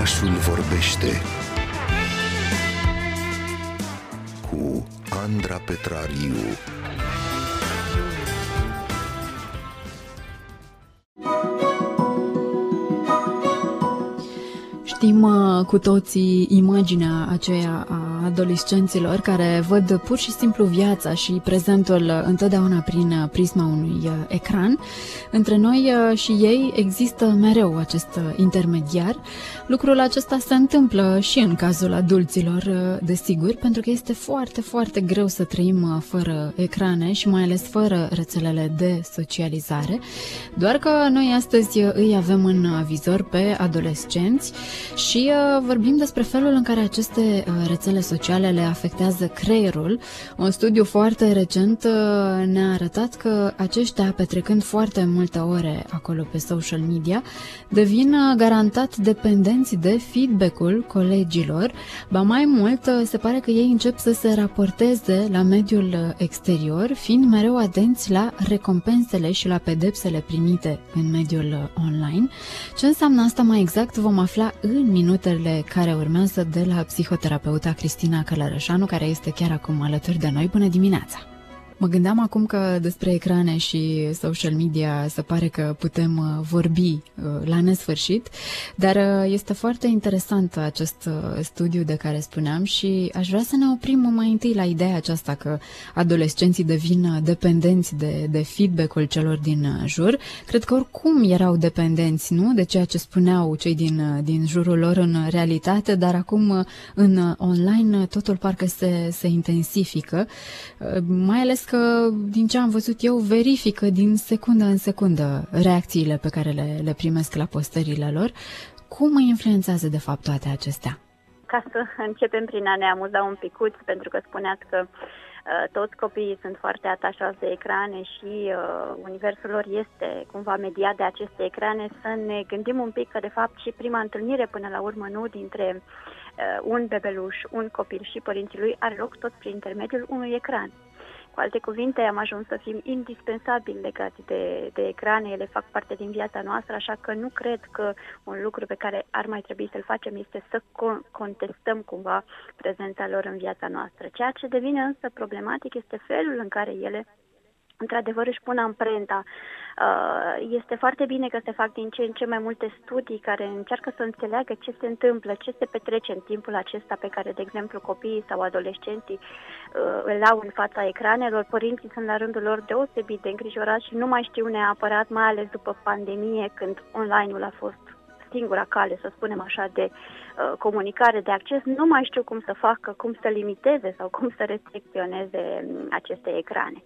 Orașul vorbește cu Andra Petrariu. Știm uh, cu toții imaginea aceea a adolescenților care văd pur și simplu viața și prezentul întotdeauna prin uh, prisma unui uh, ecran. Între noi și ei există mereu acest intermediar. Lucrul acesta se întâmplă și în cazul adulților, desigur, pentru că este foarte, foarte greu să trăim fără ecrane și mai ales fără rețelele de socializare. Doar că noi astăzi îi avem în vizor pe adolescenți și uh, vorbim despre felul în care aceste uh, rețele sociale le afectează creierul. Un studiu foarte recent uh, ne-a arătat că aceștia, petrecând foarte multe ore acolo pe social media, devin uh, garantat dependenți de feedback-ul colegilor. Ba mai mult, uh, se pare că ei încep să se raporteze la mediul uh, exterior, fiind mereu atenți la recompensele și la pedepsele primite în mediul uh, online. Ce înseamnă asta mai exact vom afla în în minutele care urmează de la psihoterapeuta Cristina Călărășanu, care este chiar acum alături de noi. Bună dimineața! Mă gândeam acum că despre ecrane și social media se pare că putem uh, vorbi uh, la nesfârșit, dar uh, este foarte interesant acest studiu de care spuneam și aș vrea să ne oprim mai întâi la ideea aceasta că adolescenții devin dependenți de, de feedback-ul celor din jur. Cred că oricum erau dependenți, nu? De ceea ce spuneau cei din, din jurul lor în realitate, dar acum în online totul parcă se, se intensifică, mai ales că, din ce am văzut eu, verifică din secundă în secundă reacțiile pe care le, le primesc la postările lor. Cum îi influențează, de fapt, toate acestea? Ca să începem prin a ne amuza un picuț, pentru că spuneați că uh, toți copiii sunt foarte atașați de ecrane și uh, universul lor este cumva mediat de aceste ecrane, să ne gândim un pic că, de fapt, și prima întâlnire până la urmă, nu, dintre uh, un bebeluș, un copil și părinții lui, are loc tot prin intermediul unui ecran. Cu alte cuvinte, am ajuns să fim indispensabili legați de, de ecrane, ele fac parte din viața noastră, așa că nu cred că un lucru pe care ar mai trebui să-l facem este să con- contestăm cumva prezența lor în viața noastră. Ceea ce devine însă problematic este felul în care ele într-adevăr își pun amprenta. Uh, este foarte bine că se fac din ce în ce mai multe studii care încearcă să înțeleagă ce se întâmplă, ce se petrece în timpul acesta pe care, de exemplu, copiii sau adolescenții uh, îl au în fața ecranelor. Părinții sunt la rândul lor deosebit de îngrijorați și nu mai știu neapărat, mai ales după pandemie, când online-ul a fost singura cale, să spunem așa, de uh, comunicare, de acces, nu mai știu cum să facă, cum să limiteze sau cum să restricționeze um, aceste ecrane.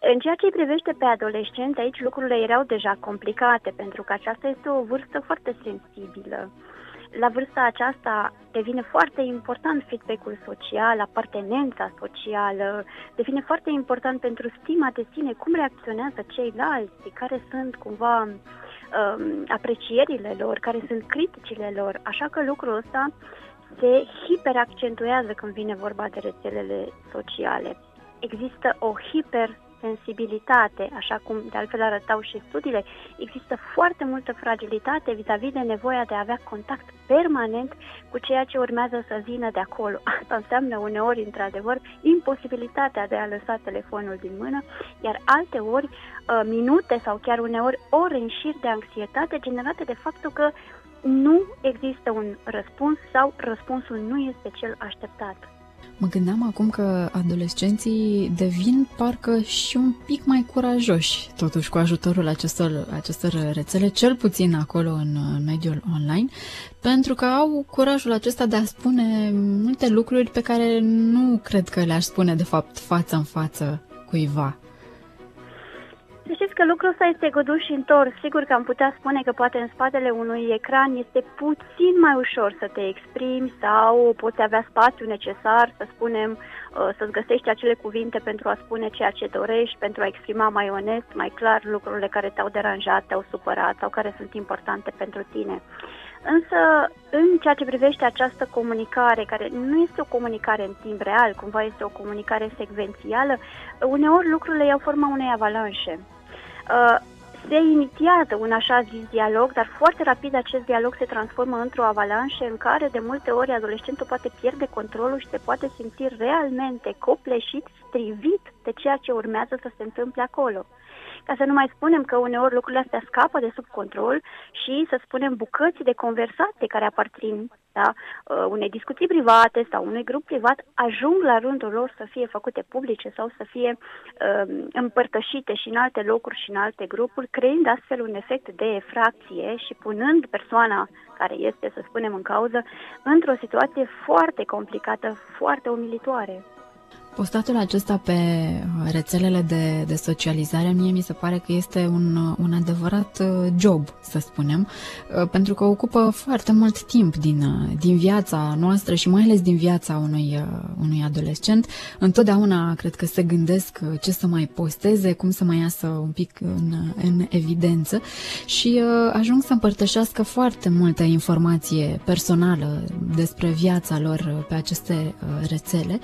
În ceea ce îi privește pe adolescenți, aici lucrurile erau deja complicate, pentru că aceasta este o vârstă foarte sensibilă. La vârsta aceasta devine foarte important feedback-ul social, apartenența socială, devine foarte important pentru stima de sine, cum reacționează ceilalți, care sunt cumva um, aprecierile lor, care sunt criticile lor. Așa că lucrul ăsta se hiperaccentuează când vine vorba de rețelele sociale. Există o hiper sensibilitate, așa cum de altfel arătau și studiile, există foarte multă fragilitate vis-a-vis de nevoia de a avea contact permanent cu ceea ce urmează să vină de acolo. Asta înseamnă uneori, într-adevăr, imposibilitatea de a lăsa telefonul din mână, iar alte ori uh, minute sau chiar uneori ore în șir de anxietate generate de faptul că nu există un răspuns sau răspunsul nu este cel așteptat. Mă gândeam acum că adolescenții devin parcă și un pic mai curajoși, totuși, cu ajutorul acestor, acestor rețele, cel puțin acolo în mediul online, pentru că au curajul acesta de a spune multe lucruri pe care nu cred că le-aș spune, de fapt, față în față cuiva. Să știți că lucrul ăsta este găduș și întors. Sigur că am putea spune că poate în spatele unui ecran este puțin mai ușor să te exprimi sau poți avea spațiu necesar, să spunem, uh, să-ți găsești acele cuvinte pentru a spune ceea ce dorești, pentru a exprima mai onest, mai clar lucrurile care te-au deranjat, te-au supărat sau care sunt importante pentru tine. Însă, în ceea ce privește această comunicare, care nu este o comunicare în timp real, cumva este o comunicare secvențială, uneori lucrurile iau forma unei avalanșe. Uh, se inițiază un așa zis dialog, dar foarte rapid acest dialog se transformă într-o avalanșă în care de multe ori adolescentul poate pierde controlul și se poate simți realmente copleșit, strivit de ceea ce urmează să se întâmple acolo ca să nu mai spunem că uneori lucrurile astea scapă de sub control și să spunem bucăți de conversație care aparțin da, uh, unei discuții private sau unui grup privat ajung la rândul lor să fie făcute publice sau să fie uh, împărtășite și în alte locuri și în alte grupuri, creând astfel un efect de efracție și punând persoana care este, să spunem, în cauză, într-o situație foarte complicată, foarte umilitoare. Postatul acesta pe uh, rețelele de, de socializare mie mi se pare că este un, uh, un adevărat uh, job, să spunem, pentru că ocupă foarte mult timp din, din viața noastră și mai ales din viața unui, unui adolescent. Întotdeauna cred că se gândesc ce să mai posteze, cum să mai iasă un pic în, în evidență și ajung să împărtășească foarte multă informație personală despre viața lor pe aceste rețele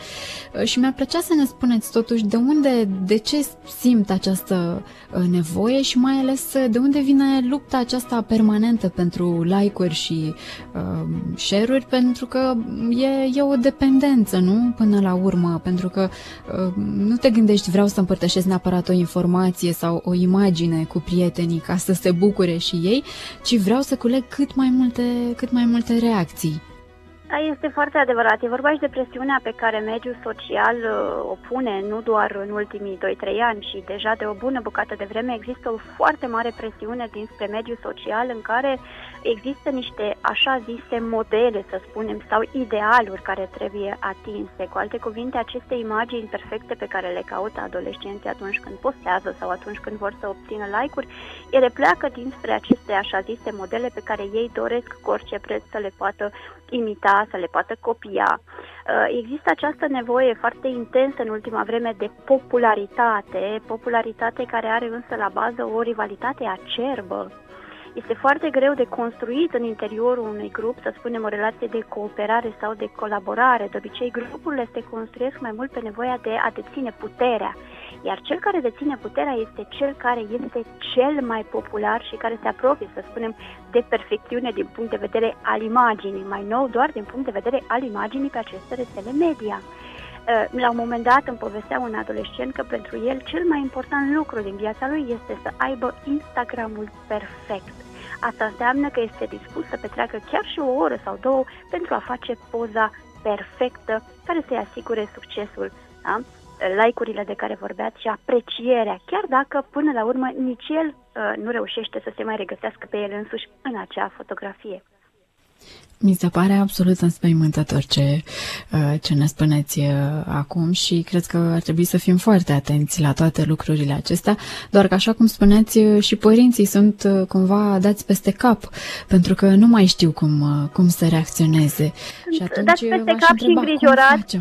și mi-a plăcea să ne spuneți totuși de unde, de ce simt această uh, nevoie și mai ales uh, de unde vine lupta aceasta permanentă pentru like-uri și uh, share-uri, pentru că e, e o dependență, nu? Până la urmă, pentru că uh, nu te gândești vreau să împărtășesc neapărat o informație sau o imagine cu prietenii ca să se bucure și ei, ci vreau să culeg cât mai multe, cât mai multe reacții. Da, este foarte adevărat. E vorba și de presiunea pe care mediul social uh, o pune, nu doar în ultimii 2-3 ani, și deja de o bună bucată de vreme există o foarte mare presiune dinspre mediul social în care există niște așa zise modele, să spunem, sau idealuri care trebuie atinse. Cu alte cuvinte, aceste imagini perfecte pe care le caută adolescenții atunci când postează sau atunci când vor să obțină like-uri, ele pleacă dinspre aceste așa zise modele pe care ei doresc cu orice preț să le poată imita, să le poată copia. Uh, există această nevoie foarte intensă în ultima vreme de popularitate, popularitate care are însă la bază o rivalitate acerbă este foarte greu de construit în interiorul unui grup, să spunem, o relație de cooperare sau de colaborare. De obicei, grupurile se construiesc mai mult pe nevoia de a deține puterea. Iar cel care deține puterea este cel care este cel mai popular și care se apropie, să spunem, de perfecțiune din punct de vedere al imaginii, mai nou doar din punct de vedere al imaginii pe aceste rețele media. Uh, la un moment dat îmi povestea un adolescent că pentru el cel mai important lucru din viața lui este să aibă Instagramul perfect. Asta înseamnă că este dispus să petreacă chiar și o oră sau două pentru a face poza perfectă care să-i asigure succesul. Da? like-urile de care vorbeați și aprecierea, chiar dacă până la urmă nici el uh, nu reușește să se mai regăsească pe el însuși în acea fotografie. Mi se pare absolut înspăimântător ce, uh, ce ne spuneți uh, acum și cred că ar trebui să fim foarte atenți la toate lucrurile acestea, doar că așa cum spuneți uh, și părinții sunt cumva dați peste cap, pentru că nu mai știu cum, cum să reacționeze. Și atunci dați peste cap și îngrijorați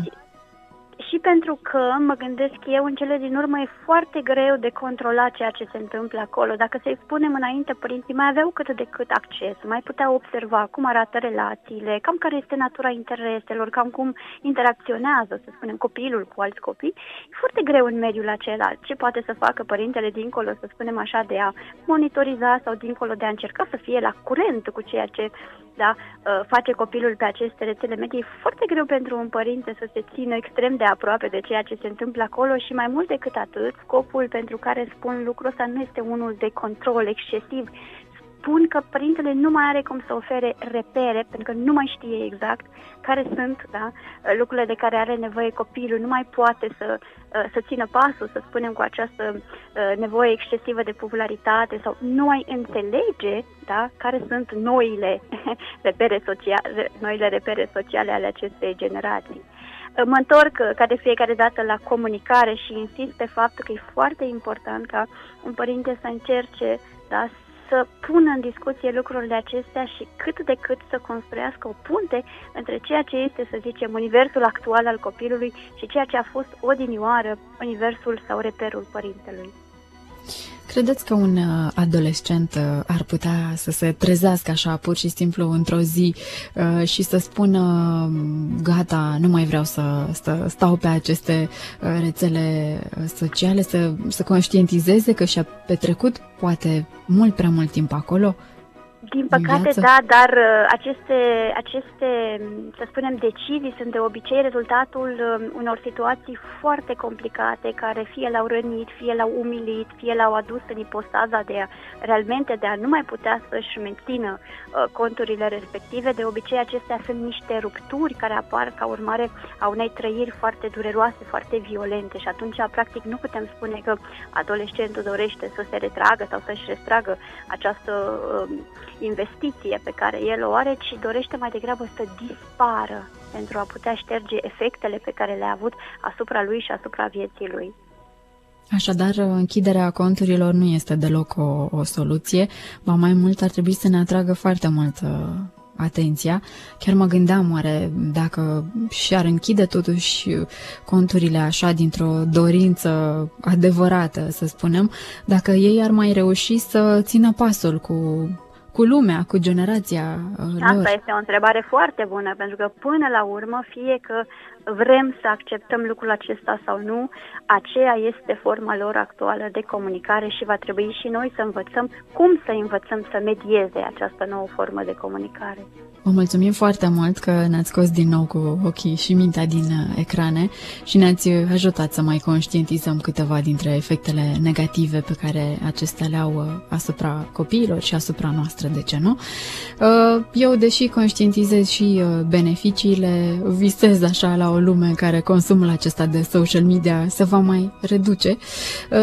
și pentru că mă gândesc eu, în cele din urmă e foarte greu de controlat ceea ce se întâmplă acolo. Dacă să-i spunem înainte, părinții mai aveau cât de cât acces, mai puteau observa cum arată relațiile, cam care este natura intereselor, cam cum interacționează, să spunem, copilul cu alți copii. E foarte greu în mediul acela. Ce poate să facă părintele dincolo, să spunem așa, de a monitoriza sau dincolo de a încerca să fie la curent cu ceea ce da, ă, face copilul pe aceste rețele medii, e foarte greu pentru un părinte să se țină extrem de aproape de ceea ce se întâmplă acolo și mai mult decât atât, scopul pentru care spun lucrul ăsta nu este unul de control excesiv, spun că părintele nu mai are cum să ofere repere, pentru că nu mai știe exact care sunt da, lucrurile de care are nevoie copilul, nu mai poate să, să țină pasul, să spunem, cu această uh, nevoie excesivă de popularitate sau nu mai înțelege da, care sunt noile repere, sociale, noile repere sociale ale acestei generații. Mă întorc ca de fiecare dată la comunicare și insist pe faptul că e foarte important ca un părinte să încerce da, să pună în discuție lucrurile acestea și cât de cât să construiască o punte între ceea ce este, să zicem, universul actual al copilului și ceea ce a fost odinioară universul sau reperul părintelui. Credeți că un uh, adolescent uh, ar putea să se trezească așa pur și simplu într-o zi uh, și să spună gata, nu mai vreau să, să stau pe aceste rețele sociale, să, să conștientizeze că și-a petrecut poate mult prea mult timp acolo? Din păcate, da, dar uh, aceste, aceste, să spunem, decizii sunt de obicei rezultatul um, unor situații foarte complicate care fie l-au rănit, fie l-au umilit, fie l-au adus în ipostaza de a, realmente de a nu mai putea să-și mențină uh, conturile respective. De obicei, acestea sunt niște rupturi care apar ca urmare a unei trăiri foarte dureroase, foarte violente și atunci, practic, nu putem spune că adolescentul dorește să se retragă sau să-și restragă această uh, investiție pe care el o are, ci dorește mai degrabă să dispară pentru a putea șterge efectele pe care le-a avut asupra lui și asupra vieții lui. Așadar, închiderea conturilor nu este deloc o, o soluție, ba mai mult ar trebui să ne atragă foarte mult uh, atenția. Chiar mă gândeam oare dacă și-ar închide totuși conturile așa dintr-o dorință adevărată, să spunem, dacă ei ar mai reuși să țină pasul cu cu lumea, cu generația uh, lor? Asta este o întrebare foarte bună, pentru că până la urmă, fie că vrem să acceptăm lucrul acesta sau nu, aceea este forma lor actuală de comunicare și va trebui și noi să învățăm cum să învățăm să medieze această nouă formă de comunicare. Vă mulțumim foarte mult că ne-ați scos din nou cu ochii și mintea din uh, ecrane și ne-ați ajutat să mai conștientizăm câteva dintre efectele negative pe care acestea le au uh, asupra copiilor și asupra noastră, de ce nu? Uh, eu, deși conștientizez și beneficiile, visez așa la o lume care consumul acesta de social media se va mai reduce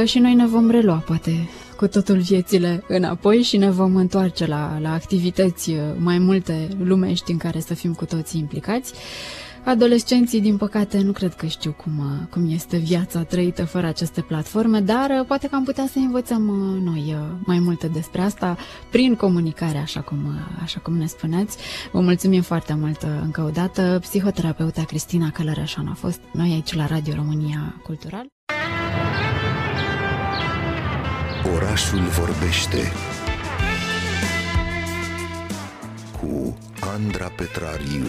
și noi ne vom relua, poate, cu totul viețile înapoi și ne vom întoarce la, la activități uh, mai multe lumești în care să fim cu toții implicați. Adolescenții, din păcate, nu cred că știu cum, uh, cum este viața trăită fără aceste platforme, dar uh, poate că am putea să învățăm noi mai multe despre asta prin comunicare, așa cum, așa cum ne spuneți. Vă mulțumim foarte mult încă o dată. Psihoterapeuta Cristina Călărășan a fost noi aici la Radio România Cultural. Orașul vorbește cu Andra Petrariu.